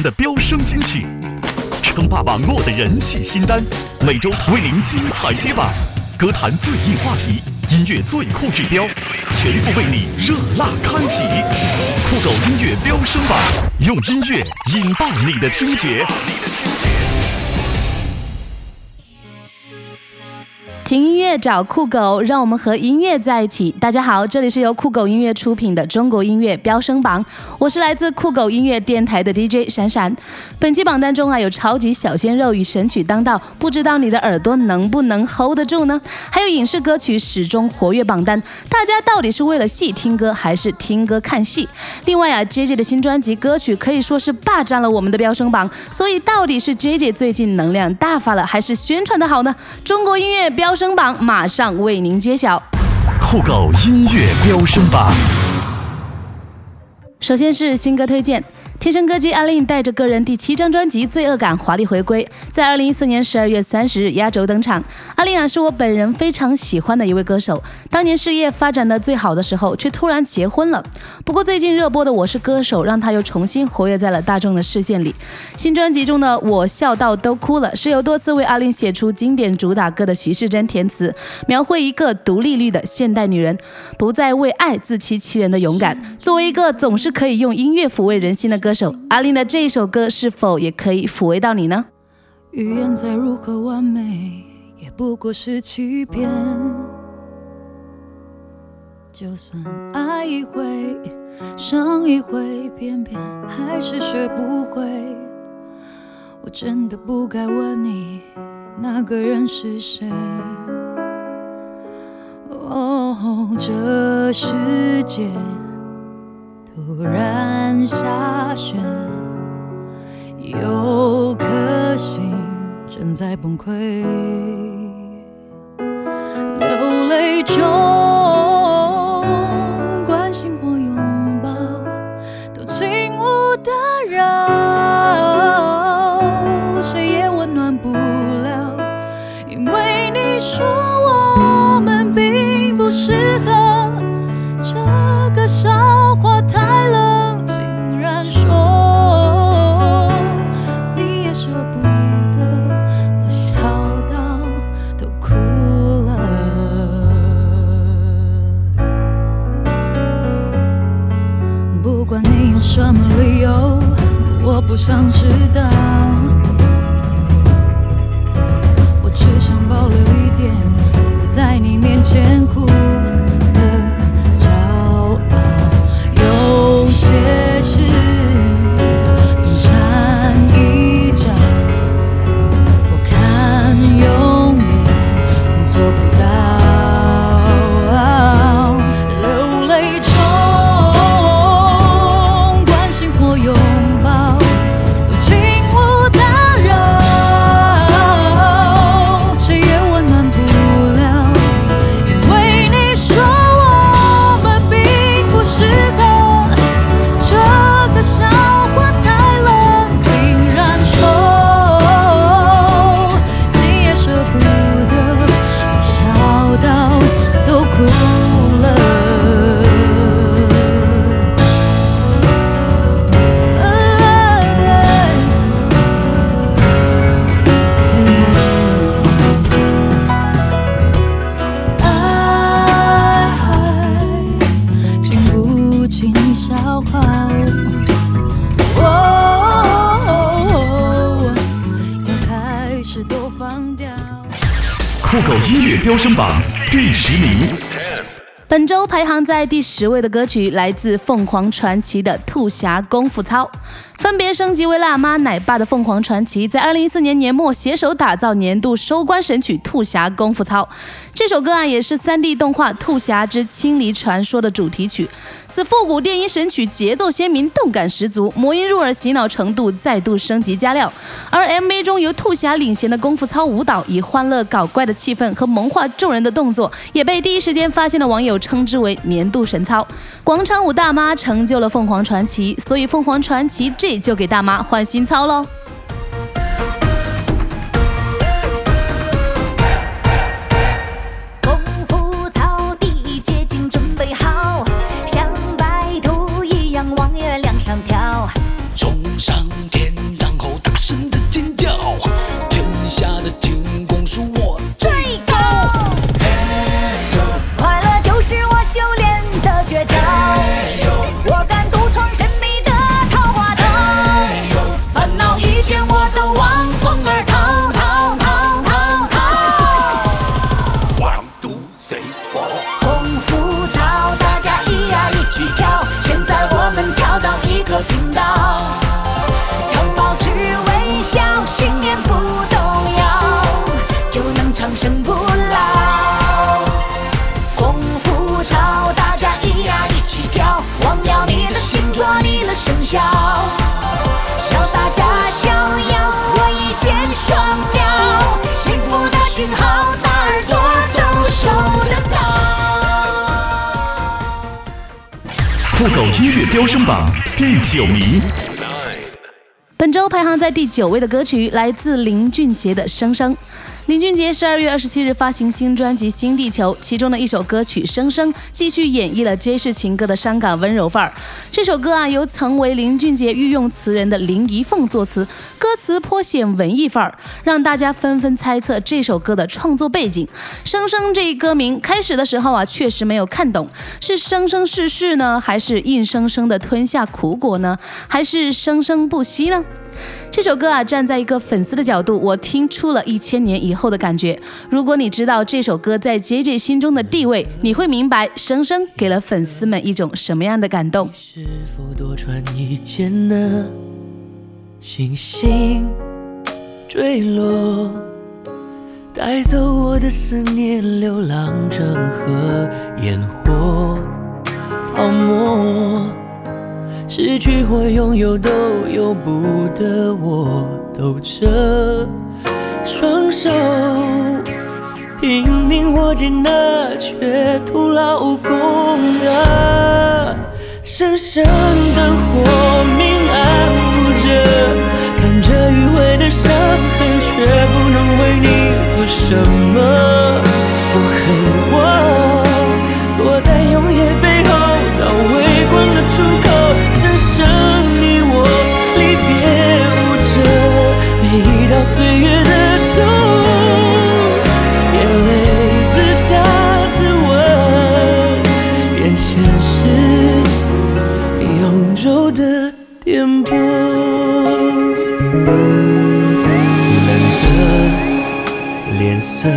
的飙升金曲，称霸网络的人气新单，每周为您精彩接榜。歌坛最硬话题，音乐最酷指标，全速为你热辣开启。酷狗音乐飙升榜，用音乐引爆你的听觉。听音乐找酷狗，让我们和音乐在一起。大家好，这里是由酷狗音乐出品的中国音乐飙升榜，我是来自酷狗音乐电台的 DJ 闪闪。本期榜单中啊，有超级小鲜肉与神曲当道，不知道你的耳朵能不能 hold 得住呢？还有影视歌曲始终活跃榜单，大家到底是为了戏听歌，还是听歌看戏？另外啊，JJ 的新专辑歌曲可以说是霸占了我们的飙升榜，所以到底是 JJ 最近能量大发了，还是宣传的好呢？中国音乐飙升。升榜马上为您揭晓，酷狗音乐飙升榜。首先是新歌推荐。天生歌姬阿令带着个人第七张专辑《罪恶感》华丽回归，在二零一四年十二月三十日压轴登场。阿令啊，是我本人非常喜欢的一位歌手。当年事业发展的最好的时候，却突然结婚了。不过最近热播的《我是歌手》让他又重新活跃在了大众的视线里。新专辑中的《我笑到都哭了》是由多次为阿令写出经典主打歌的徐世珍填词，描绘一个独立律的现代女人，不再为爱自欺欺人的勇敢。作为一个总是可以用音乐抚慰人心的歌。手阿令的这一首歌是否也可以抚慰到你呢？语言再如何完美，也不过是欺骗。就算爱一回，伤一回，偏偏还是学不会。我真的不该问你，那个人是谁。哦，这世界。突然下雪，有颗心正在崩溃，流泪中关心或拥抱都请勿打扰，谁也温暖不了，因为你说我们并不适合。榜第十名，本周排行在第十位的歌曲来自凤凰传奇的《兔侠功夫操》。分别升级为辣妈奶爸的凤凰传奇，在二零一四年年末携手打造年度收官神曲《兔侠功夫操》。这首歌啊，也是 3D 动画《兔侠之青离传说》的主题曲。此复古电音神曲节奏鲜明，动感十足，魔音入耳，洗脑程度再度升级加料。而 MV 中由兔侠领衔的功夫操舞蹈，以欢乐搞怪的气氛和萌化众人的动作，也被第一时间发现的网友称之为年度神操。广场舞大妈成就了凤凰传奇，所以凤凰传奇这就给大妈换新操喽。福的讯号，大耳朵都收得到。酷狗音乐飙升榜第九名，本周排行在第九位的歌曲来自林俊杰的《生生》。林俊杰十二月二十七日发行新专辑《新地球》，其中的一首歌曲《生生》继续演绎了街市情歌的伤感温柔范儿。这首歌啊，由曾为林俊杰御用词人的林怡凤作词，歌词颇显文艺范儿，让大家纷纷猜测这首歌的创作背景。《生生》这一歌名开始的时候啊，确实没有看懂，是生生世世呢，还是硬生生的吞下苦果呢，还是生生不息呢？这首歌啊，站在一个粉丝的角度，我听出了一千年以后的感觉。如果你知道这首歌在 JJ 心中的地位，你会明白生生给了粉丝们一种什么样的感动。是否多穿一件呢？星星坠落，带走我的思念，流浪成河，烟火泡沫。失去或拥有都由不得我，抖着双手，拼命握紧那却徒劳无功啊！深深的火明暗不着，看着迂回的伤痕，却不能为你做什么。我恨我躲在永夜背后，找微光的出口。岁月的痛，眼泪自答自问，眼前是永久的颠簸。冷的脸色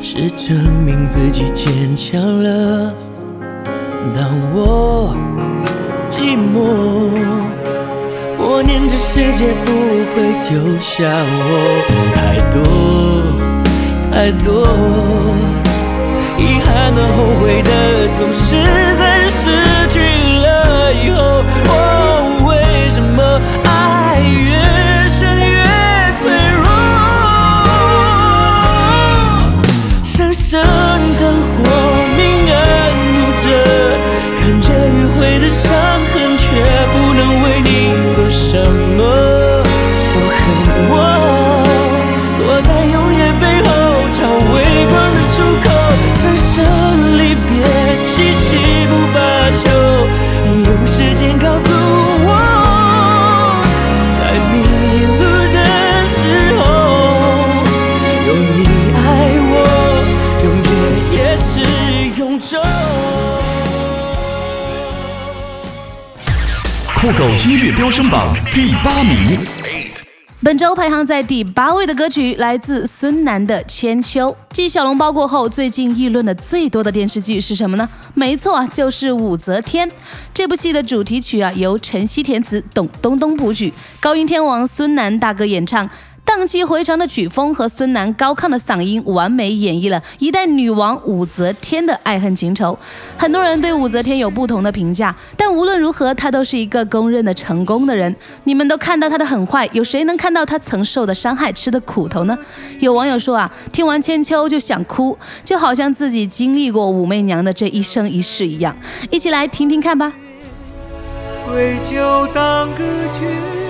是证明自己坚强了。当我寂寞，念这世界不会丢下我。太多太多，遗憾的、后悔的，总是在失去了以后。哦，为什么爱越深越脆弱？深深的火狗音乐飙升榜第八名，本周排行在第八位的歌曲来自孙楠的《千秋》。继《小笼包》过后，最近议论的最多的电视剧是什么呢？没错，就是《武则天》这部戏的主题曲啊，由陈曦填词，董东东谱曲，高音天王孙楠大哥演唱。荡气回肠的曲风和孙楠高亢的嗓音，完美演绎了一代女王武则天的爱恨情仇。很多人对武则天有不同的评价，但无论如何，她都是一个公认的成功的人。你们都看到她的狠坏，有谁能看到她曾受的伤害、吃的苦头呢？有网友说啊，听完千秋就想哭，就好像自己经历过武媚娘的这一生一世一样。一起来听听看吧。对酒当歌诀别，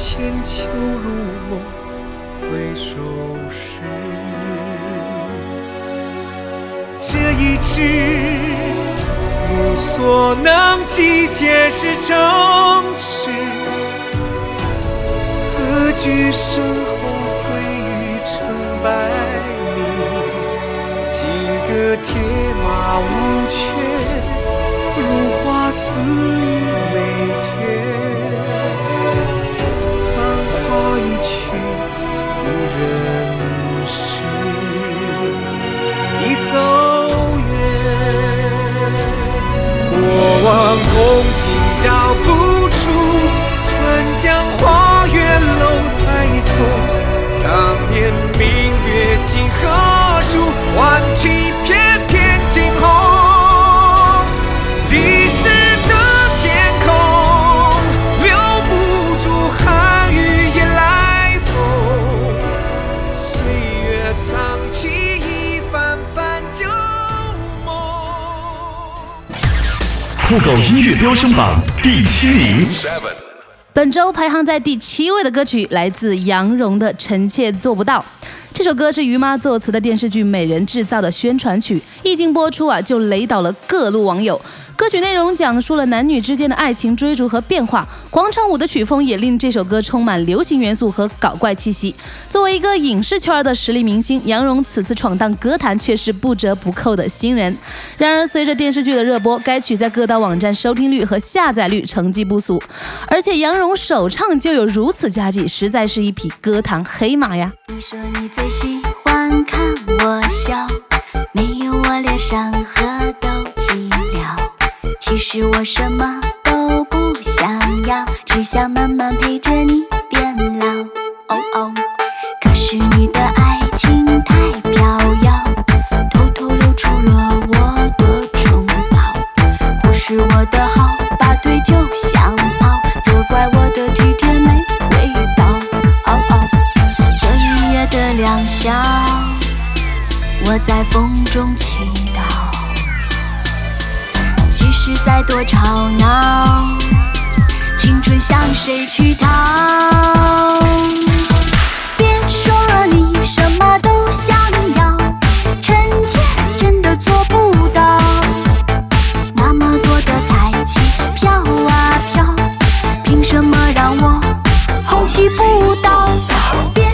千秋如梦，回首时。这一世，无所能及，皆是正事。何惧身后会与成百里？金戈铁马无缺。如花似玉境找不出，春江花月楼台头。当年明月今何处？换取狗音乐飙升榜第七名，本周排行在第七位的歌曲来自杨蓉的《臣妾做不到》。这首歌是于妈作词的电视剧《美人制造》的宣传曲，一经播出啊，就雷倒了各路网友。歌曲内容讲述了男女之间的爱情追逐和变化，广场舞的曲风也令这首歌充满流行元素和搞怪气息。作为一个影视圈的实力明星，杨蓉此次闯荡歌坛却是不折不扣的新人。然而，随着电视剧的热播，该曲在各大网站收听率和下载率成绩不俗，而且杨蓉首唱就有如此佳绩，实在是一匹歌坛黑马呀！你说你最喜欢看我笑，没有我脸上何都寂寥。其实我什么都不想要，只想慢慢陪着你变老。哦哦，可是你的爱情谁去讨？别说你什么都想要，臣妾真的做不到。那么多的彩旗飘啊飘，凭什么让我红旗不倒？别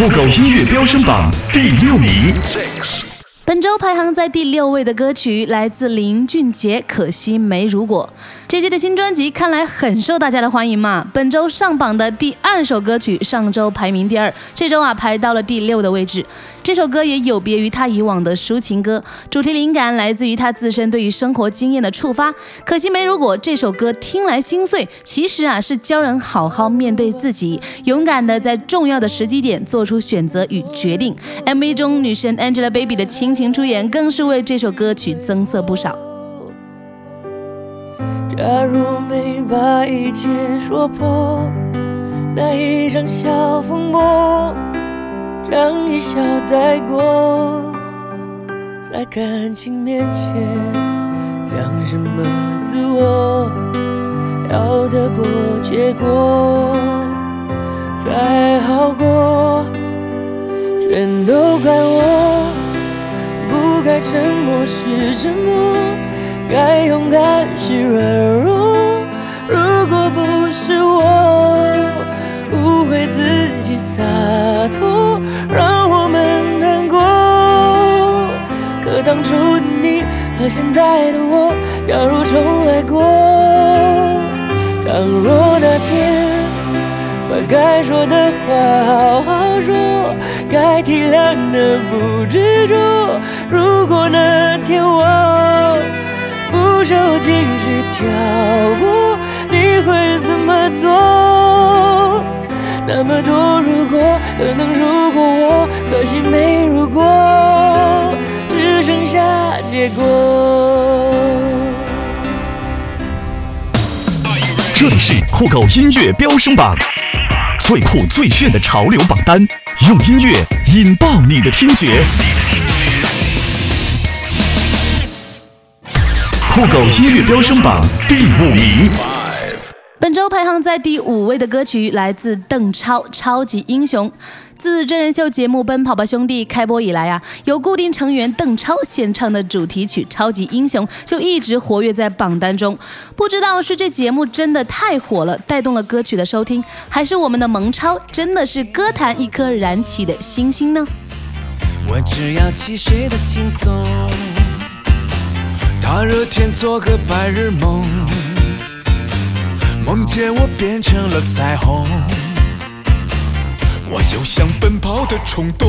酷狗音乐飙升榜第六名，本周排行在第六位的歌曲来自林俊杰，《可惜没如果》。J J 的新专辑看来很受大家的欢迎嘛。本周上榜的第二首歌曲，上周排名第二，这周啊排到了第六的位置。这首歌也有别于他以往的抒情歌，主题灵感来自于他自身对于生活经验的触发。可惜没如果这首歌听来心碎，其实啊是教人好好面对自己，勇敢的在重要的时机点做出选择与决定。MV 中女神 Angelababy 的倾情出演，更是为这首歌曲增色不少。假如没把一切说破，那一场小风波，让一笑带过，在感情面前讲什么自我，要得过且过才好过，全都怪我，不该沉默是沉默。该勇敢是软弱，如果不是我误会自己洒脱，让我们难过。可当初的你和现在的我，假如重来过，倘若那天把该说的话好好说，该体谅的不执着，如果那天我。不受情绪挑拨，你会怎么做？那么多如果，可能如果我，可惜没如果，只剩下结果。这里是酷狗音乐飙升榜，最酷最炫的潮流榜单，用音乐引爆你的听觉。酷狗音乐飙升榜第五名，本周排行在第五位的歌曲来自邓超，《超级英雄》。自真人秀节目《奔跑吧兄弟》开播以来啊，由固定成员邓超献唱的主题曲《超级英雄》就一直活跃在榜单中。不知道是这节目真的太火了，带动了歌曲的收听，还是我们的萌超真的是歌坛一颗燃起的星星呢？我只要汽水的轻松，大热天做个白日梦，梦见我变成了彩虹。我有想奔跑的冲动，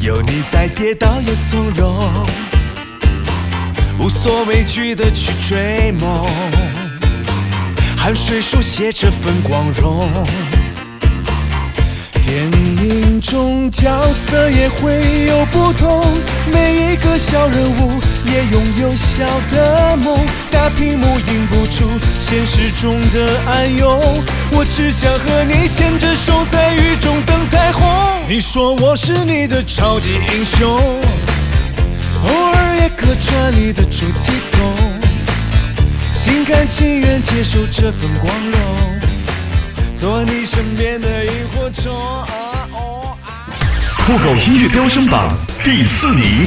有你在，跌倒也从容，无所畏惧的去追梦，汗水书写这份光荣。电影中角色也会有不同，每一个小人物也拥有小的梦。大屏幕映不出现实中的暗涌，我只想和你牵着手在雨中等彩虹。你说我是你的超级英雄，偶尔也客串你的出气筒，心甘情愿接受这份光荣。做你身边的萤火虫。酷狗音乐飙升榜第四名，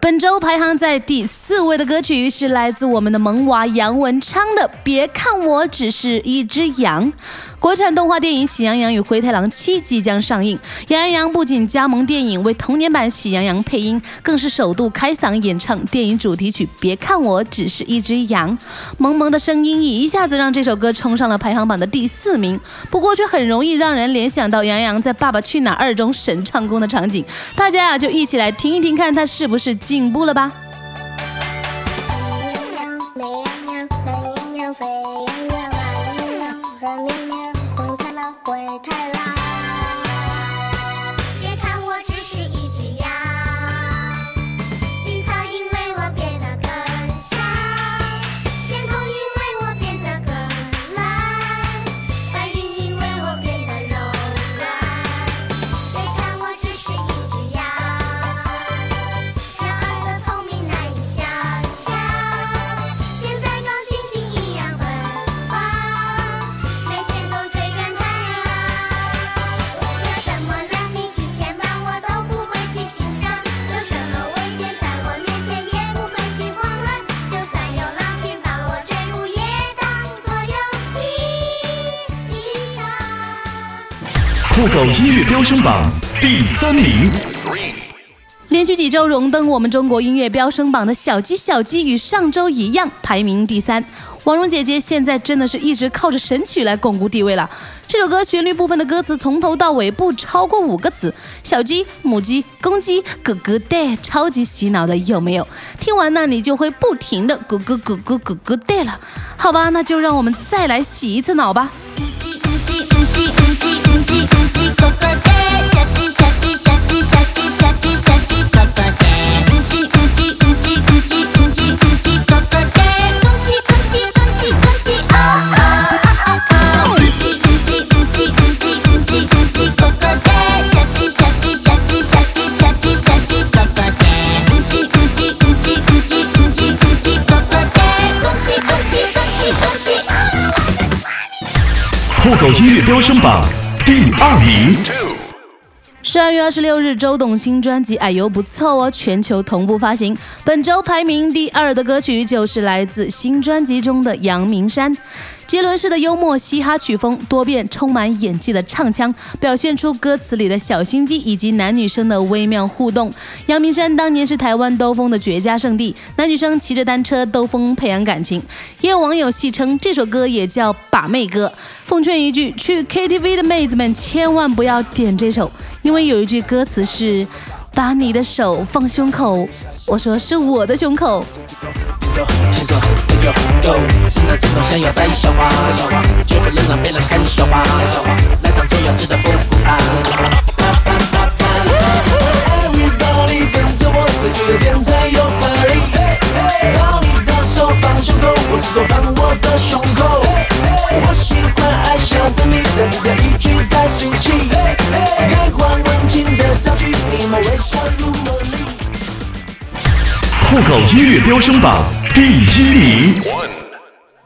本周排行在第四位的歌曲是来自我们的萌娃杨文昌的《别看我只是一只羊》。国产动画电影《喜羊羊与灰太狼七》即将上映，杨阳洋不仅加盟电影为童年版《喜羊羊》配音，更是首度开嗓演唱电影主题曲《别看我只是一只羊》。萌萌的声音一下子让这首歌冲上了排行榜的第四名，不过却很容易让人联想到杨洋在《爸爸去哪儿二》中神唱功的场景。大家啊，就一起来听一听，看他是不是进步了吧。say. 狗音乐飙升榜第三名，连续几周荣登我们中国音乐飙升榜的小鸡小鸡与上周一样排名第三。王蓉姐姐现在真的是一直靠着神曲来巩固地位了。这首歌旋律部分的歌词从头到尾不超过五个词，小鸡、母鸡、公鸡，咯咯哒，超级洗脑的，有没有？听完呢，你就会不停的咯咯咯咯咯咯哒了。好吧，那就让我们再来洗一次脑吧。酷狗音乐飙升榜第二名，十二月二十六日，周董新专辑《哎呦不错哦》全球同步发行。本周排名第二的歌曲就是来自新专辑中的《阳明山》。杰伦式的幽默嘻哈曲风，多变充满演技的唱腔，表现出歌词里的小心机以及男女生的微妙互动。阳明山当年是台湾兜风的绝佳圣地，男女生骑着单车兜风培养感情。也有网友戏称这首歌也叫把妹歌。奉劝一句，去 KTV 的妹子们千万不要点这首，因为有一句歌词是“把你的手放胸口”，我说是我的胸口。但是这一句太俗气。该换温情的造句，你们微笑入魔力。酷狗音乐飙升榜第一名，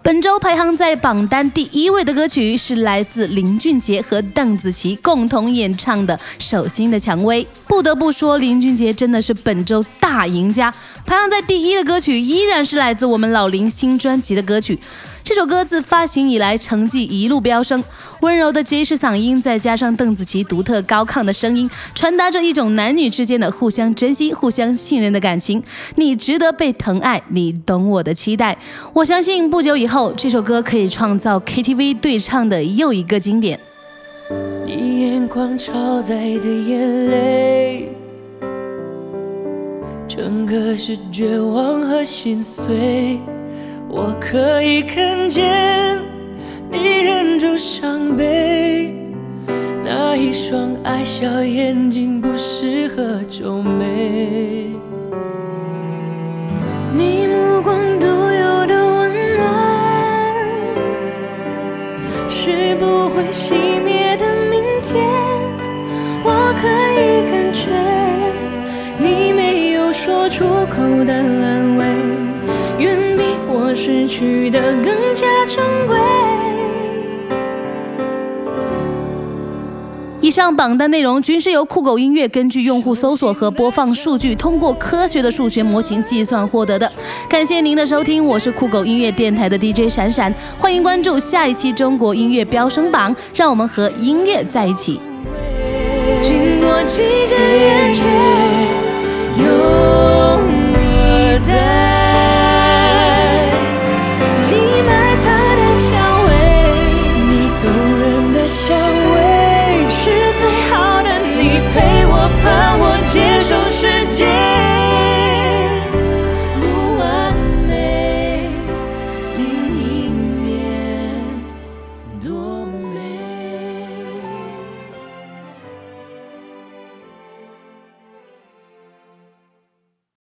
本周排行在榜单第一位的歌曲是来自林俊杰和邓紫棋共同演唱的《手心的蔷薇》。不得不说，林俊杰真的是本周大赢家。排行在第一的歌曲依然是来自我们老林新专辑的歌曲。这首歌自发行以来成绩一路飙升，温柔的爵士嗓音再加上邓紫棋独特高亢的声音，传达着一种男女之间的互相珍惜、互相信任的感情。你值得被疼爱，你懂我的期待。我相信不久以后，这首歌可以创造 KTV 对唱的又一个经典。你眼眶超载的眼泪，整个是绝望和心碎。我可以看见你忍住伤悲，那一双爱笑眼睛不适合皱眉。你目光独有的温暖，是不会口的安慰，远比我失去的更加珍贵。以上榜单内容均是由酷狗音乐根据用户搜索和播放数据，通过科学的数学模型计算获得的。感谢您的收听，我是酷狗音乐电台的 DJ 闪闪，欢迎关注下一期中国音乐飙升榜，让我们和音乐在一起。经过几个夜却有你在。